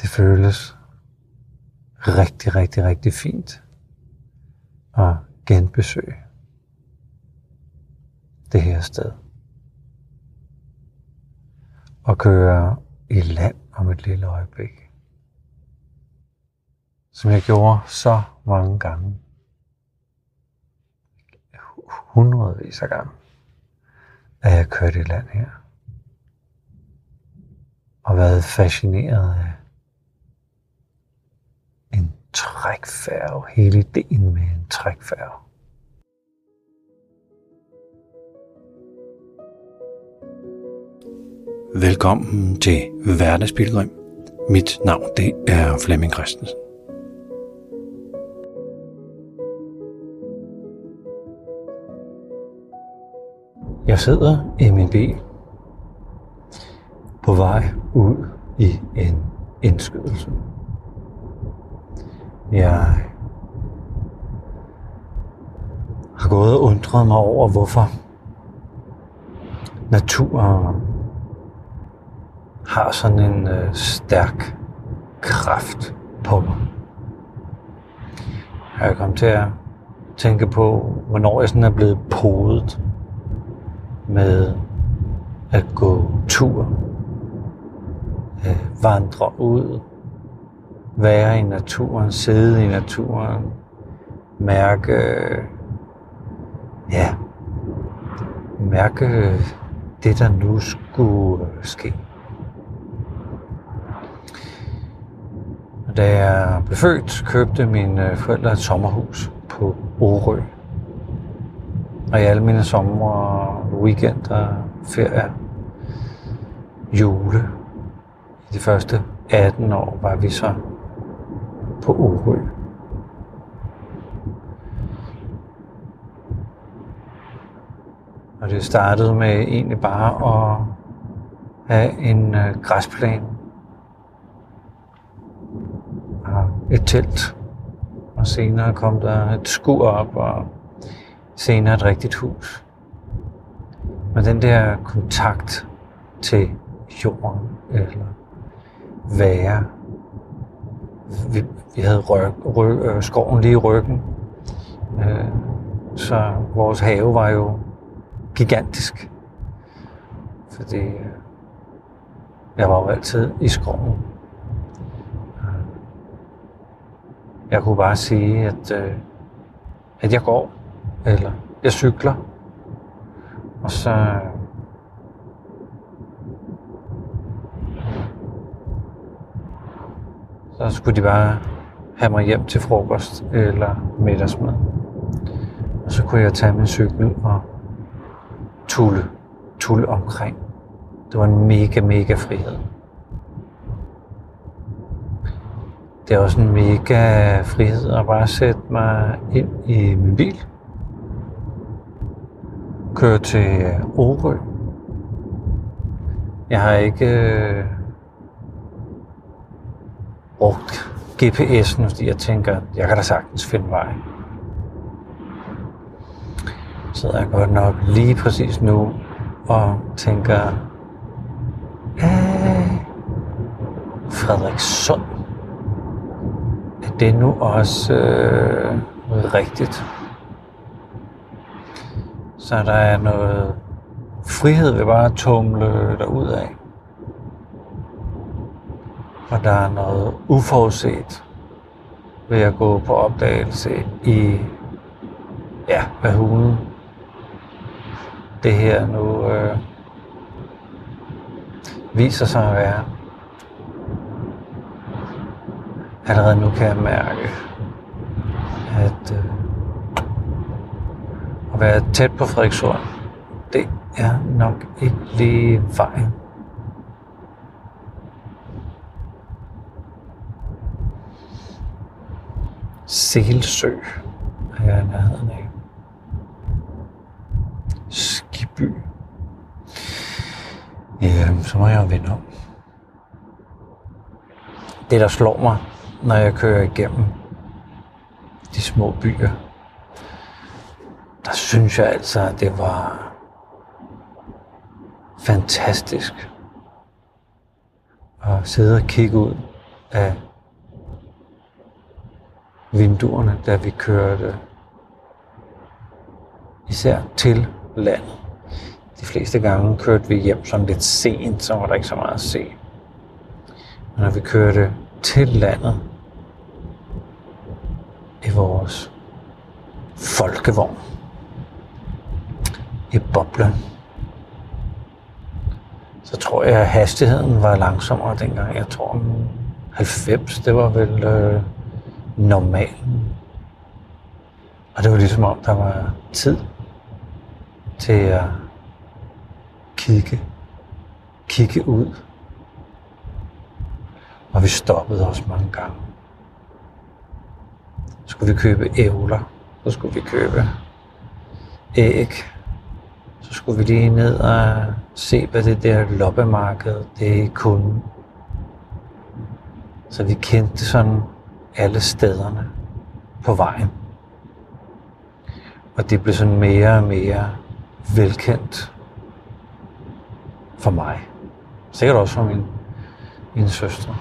Det føles rigtig, rigtig, rigtig fint at genbesøge det her sted. Og køre i land om et lille øjeblik. Som jeg gjorde så mange gange. Hundredvis af gange. At jeg kørte i land her. Og været fascineret af trækfærge. Hele ideen med en trækfærge. Velkommen til Hverdagspilgrim. Mit navn det er Flemming Christensen. Jeg sidder i min bil på vej ud i en indskydelse. Jeg har gået og undret mig over, hvorfor naturen har sådan en øh, stærk kraft på mig. Jeg er kommet til at tænke på, hvornår jeg sådan er blevet podet med at gå tur, øh, vandre ud, være i naturen, sidde i naturen, mærke, ja, mærke det, der nu skulle ske. Da jeg blev født, købte mine forældre et sommerhus på Orø. Og i alle mine sommer, weekender, ferier, jule, i de første 18 år, var vi så på Orø. Og det startede med egentlig bare at have en græsplan græsplæne og et telt. Og senere kom der et skur op, og senere et rigtigt hus. Men den der kontakt til jorden, eller være, vi, vi havde røg, røg, øh, skoven lige i ryggen, øh, så vores have var jo gigantisk. Fordi øh, jeg var jo altid i skoven. Øh, jeg kunne bare sige, at, øh, at jeg går, eller jeg cykler, og så så skulle de bare have mig hjem til frokost eller middagsmad. Og så kunne jeg tage min cykel og tulle, tulle omkring. Det var en mega, mega frihed. Det er også en mega frihed at bare sætte mig ind i min bil. Køre til Orø. Jeg har ikke øh, brugt GPS'en, fordi jeg tænker, at jeg kan da sagtens finde vej. Så jeg godt nok lige præcis nu og tænker, Æh, Frederikssund, er det nu også øh, rigtigt? Så der er noget frihed ved bare at tumle derud af. Og der er noget uforudset ved at gå på opdagelse i, ja, hvad hulen det her nu øh, viser sig at være. Allerede nu kan jeg mærke, at øh, at være tæt på Frederikshorn, det er nok ikke lige vejen. Selsø er jeg i nærheden af. Skiby. Ja, øhm, så må jeg vende om. Det, der slår mig, når jeg kører igennem de små byer, der synes jeg altså, at det var fantastisk at sidde og kigge ud af vinduerne, da vi kørte især til landet. De fleste gange kørte vi hjem sådan lidt sent, så var der ikke så meget at se. Men når vi kørte til landet i vores folkevogn i boblen, så tror jeg, at hastigheden var langsommere dengang. Jeg tror, 90, det var vel øh, normalen. Og det var ligesom om, der var tid til at kigge, kigge ud. Og vi stoppede også mange gange. Så skulle vi købe ævler. Så skulle vi købe æg. Så skulle vi lige ned og se, hvad det der loppemarked det kunne. Så vi kendte sådan alle stederne på vejen. Og det blev sådan mere og mere velkendt for mig. Sikkert også for min, min søster.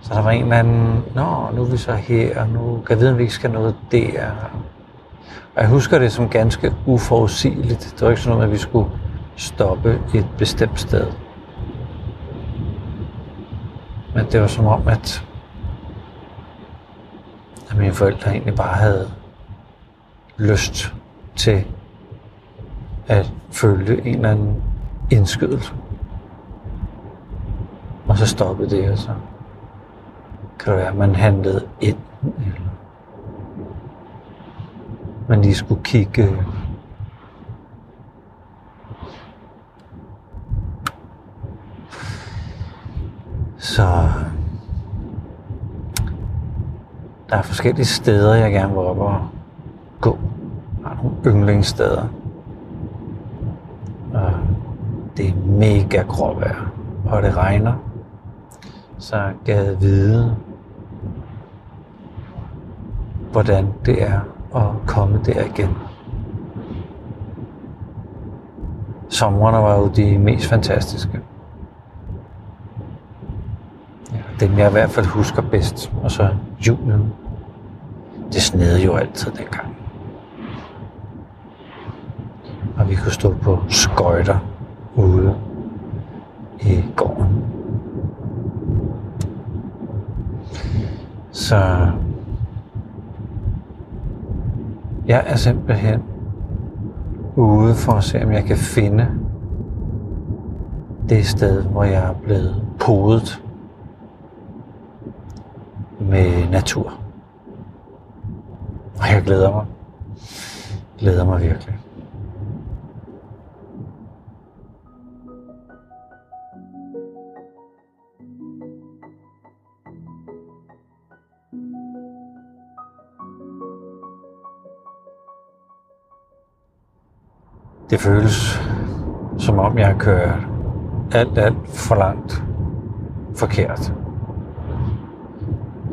Så der var en eller anden, nå, nu er vi så her, og nu kan jeg vide, om vi ikke skal noget der. Og jeg husker det som ganske uforudsigeligt. Det var ikke sådan noget, at vi skulle stoppe et bestemt sted. Men det var som om, at, at mine forældre egentlig bare havde lyst til at følge en eller anden indskydelse. Og så stoppede det, og så kan det være, at man handlede ind, eller man lige skulle kigge Så der er forskellige steder, jeg gerne vil op og gå. Der er nogle yndlingssteder. Og det er mega gråvejr, og det regner. Så gad vide, hvordan det er at komme der igen. Sommerne var jo de mest fantastiske. Ja, dem jeg i hvert fald husker bedst. Og så julen. Det snede jo altid dengang. Og vi kunne stå på skøjter ude i gården. Så jeg er simpelthen ude for at se, om jeg kan finde det sted, hvor jeg er blevet podet med natur. Og jeg glæder mig. Glæder mig virkelig. Det føles som om jeg kørt alt, alt for langt forkert.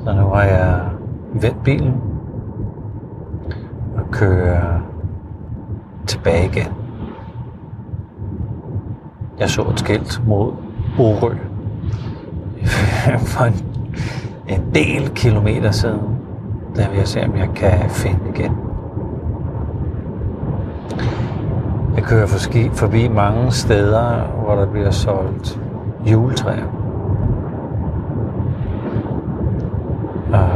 Så nu har jeg vendt bilen og kører tilbage igen. Jeg så et skilt mod Orø for en, en del kilometer siden. Der vil jeg se, om jeg kan finde igen. Jeg kører forbi, mange steder, hvor der bliver solgt juletræer. Og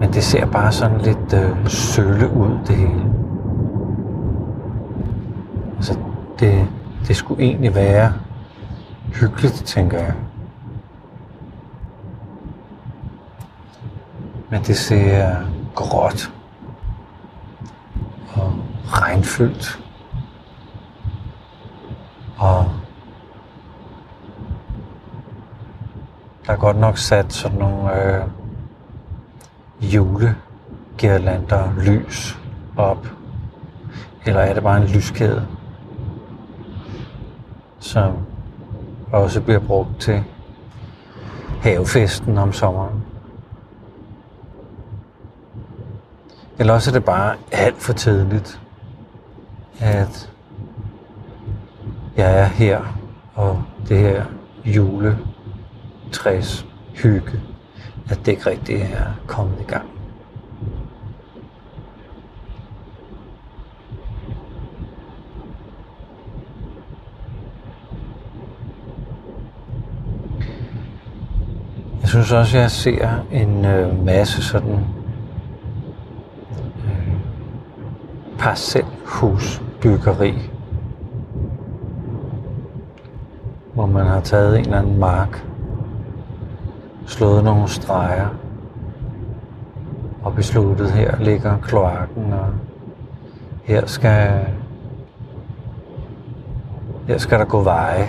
men det ser bare sådan lidt øh, sølle ud, det hele. Altså, det, det skulle egentlig være hyggeligt, tænker jeg. Men det ser gråt og regnfyldt. Og der er godt nok sat sådan nogle øh, julegirlander lys op. Eller er det bare en lyskæde, som også bliver brugt til havefesten om sommeren. Eller også er det bare alt for tidligt, at jeg er her og det her juletræs hygge, at det ikke rigtig er kommet i gang. Jeg synes også, at jeg ser en øh, masse sådan øh, parcelhusbyggeri, hvor man har taget en eller anden mark, slået nogle streger og besluttet, her ligger kloakken, og her skal, her skal der gå veje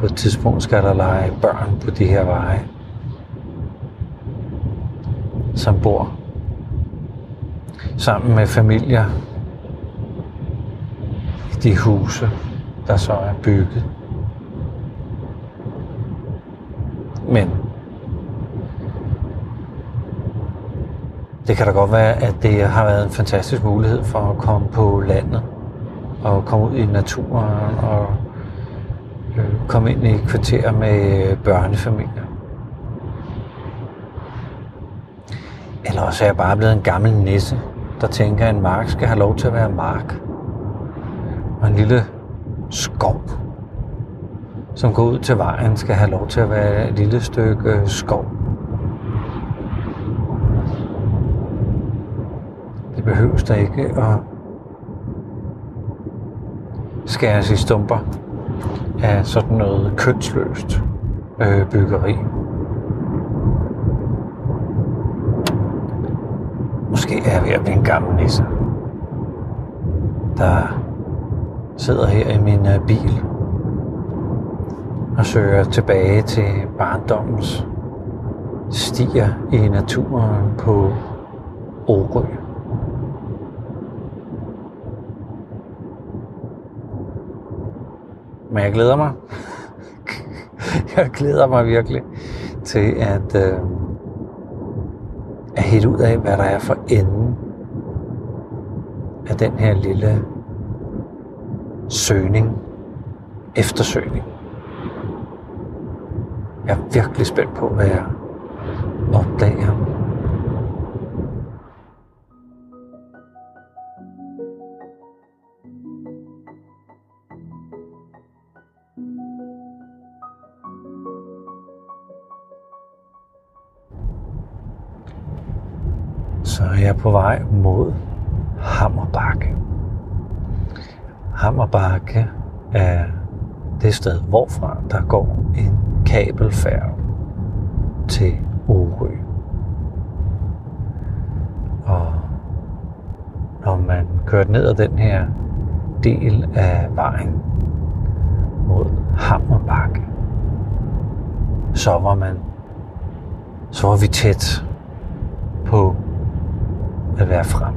på et tidspunkt skal der lege børn på de her veje, som bor sammen med familier i de huse, der så er bygget. Men det kan da godt være, at det har været en fantastisk mulighed for at komme på landet og komme ud i naturen og øh, komme ind i kvarterer kvarter med børnefamilier. Eller også er jeg bare blevet en gammel nisse, der tænker, at en mark skal have lov til at være mark. Og en lille skov, som går ud til vejen, skal have lov til at være et lille stykke øh, skov. Det behøves der ikke at skæres i stumper af sådan noget kønsløst øh, byggeri. Måske er jeg ved at blive en gammel nisse, der sidder her i min øh, bil og søger tilbage til barndommens stier i naturen på Orø. Men jeg glæder mig. jeg glæder mig virkelig til at, øh, at hætte ud af, hvad der er for enden af den her lille søgning, eftersøgning. Jeg er virkelig spændt på, hvad jeg opdager. På vej mod Hammerbakke. Hammerbakke er det sted, hvorfra der går en kabelfærge til Orø. Og når man kører ned ad den her del af vejen mod Hammerbakke, så var man så var vi tæt på at være frem.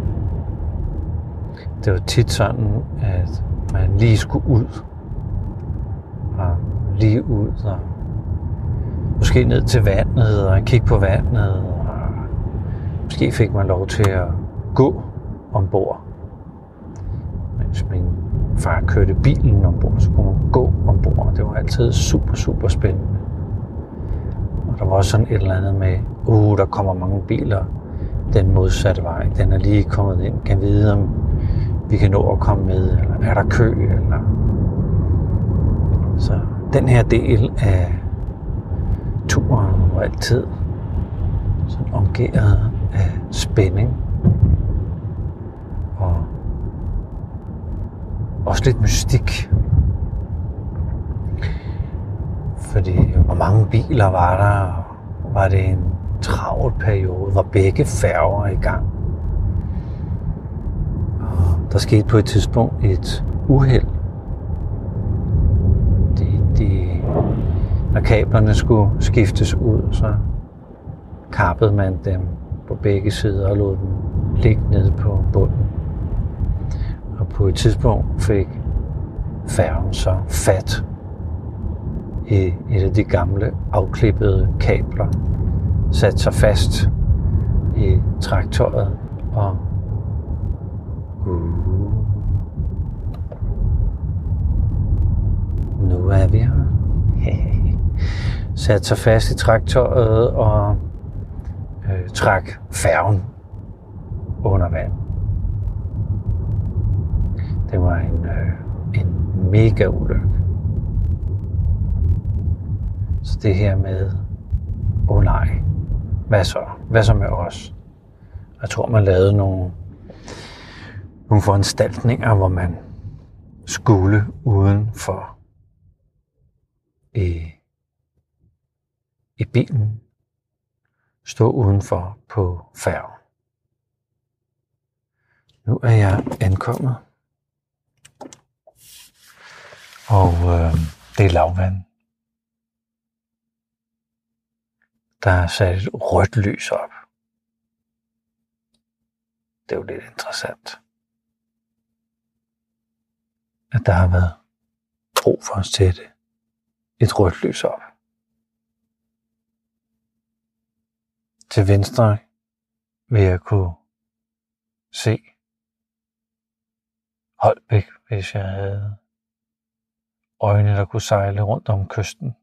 Det var tit sådan, at man lige skulle ud. Og lige ud og måske ned til vandet og kigge på vandet. Og måske fik man lov til at gå ombord. Mens min far kørte bilen ombord, så kunne man gå ombord. Det var altid super, super spændende. Og der var også sådan et eller andet med, uh, der kommer mange biler den modsatte vej. Den er lige kommet ind. Kan vide, om vi kan nå at komme med, eller er der kø, eller... Så den her del af turen var altid sådan omgivet af spænding. Og også lidt mystik. Fordi hvor mange biler var der? Var det en travl periode, hvor begge færger er i gang. Og der skete på et tidspunkt et uheld. De, de, når kablerne skulle skiftes ud, så kappede man dem på begge sider og lod dem ligge nede på bunden. Og på et tidspunkt fik færgen så fat i et af de gamle afklippede kabler, satte sig fast i traktøjet og uh, nu er vi her. Sat sig fast i traktoret og øh, træk færgen under vand. Det var en, øh, en mega ulykke. Så det her med, åh oh nej, hvad så? Hvad så med os? Jeg tror, man lavede nogle, nogle foranstaltninger, hvor man skulle uden for i, i bilen, stå udenfor på færgen. Nu er jeg ankommet, og øh, det er lavvand. Der er sat et rødt lys op. Det er jo lidt interessant at der har været brug for at sætte et rødt lys op. Til venstre vil jeg kunne se Holbæk, hvis jeg havde øjne, der kunne sejle rundt om kysten.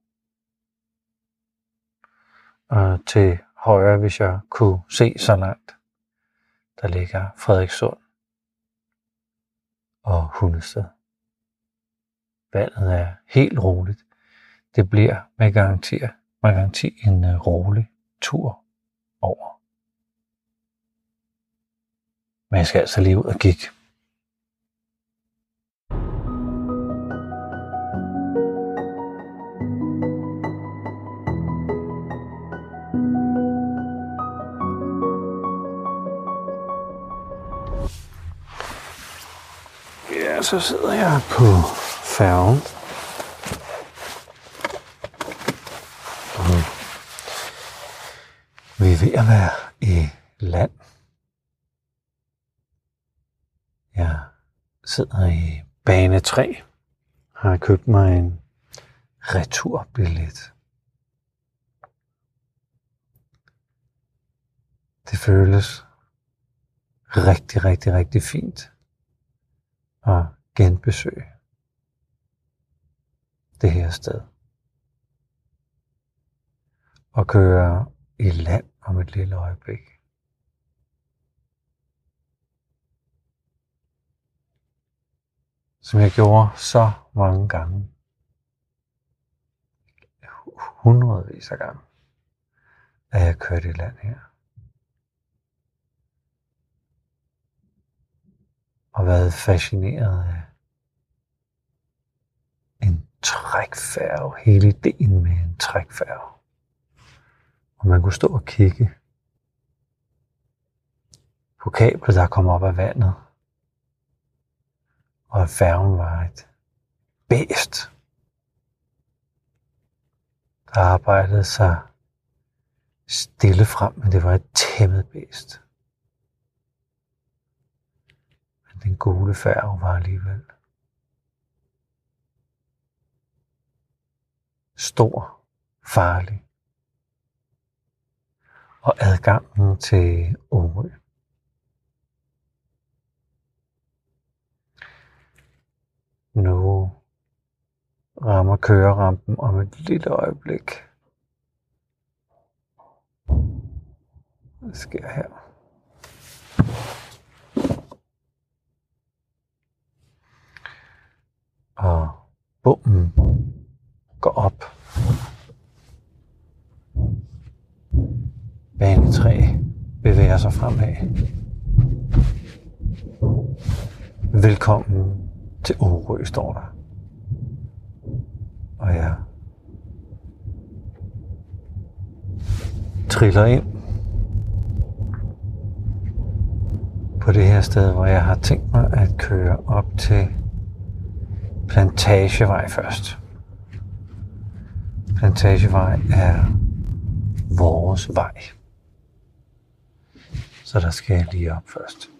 Og til højre, hvis jeg kunne se så langt, der ligger Frederikssund og Hundested. Vandet er helt roligt. Det bliver med garanti, med garanti en øh, rolig tur over. Men jeg skal altså lige ud og kigge. Så sidder jeg på færgen. Og vi er ved at være i land. Jeg sidder i bane 3. Har købt mig en returbillet. Det føles rigtig, rigtig, rigtig fint at genbesøge det her sted. Og køre i land om et lille øjeblik. Som jeg gjorde så mange gange. Hundredvis af gange. At jeg kørte i land her. Og været fascineret af trækfærge, hele ideen med en trækfærge. Og man kunne stå og kigge på kablet, der kom op af vandet. Og at færgen var et bæst, der arbejdede sig stille frem, men det var et tæmmet bæst. Men den gule færge var alligevel stor, farlig. Og adgangen til Årø. Nu rammer kørerampen om et lille øjeblik. Hvad sker her? Bommen går op. Bane 3 bevæger sig fremad. Velkommen til Orø, står der. Og jeg triller ind på det her sted, hvor jeg har tænkt mig at køre op til Plantagevej først. Plantagevej er vores vej. Så der skal jeg lige op først.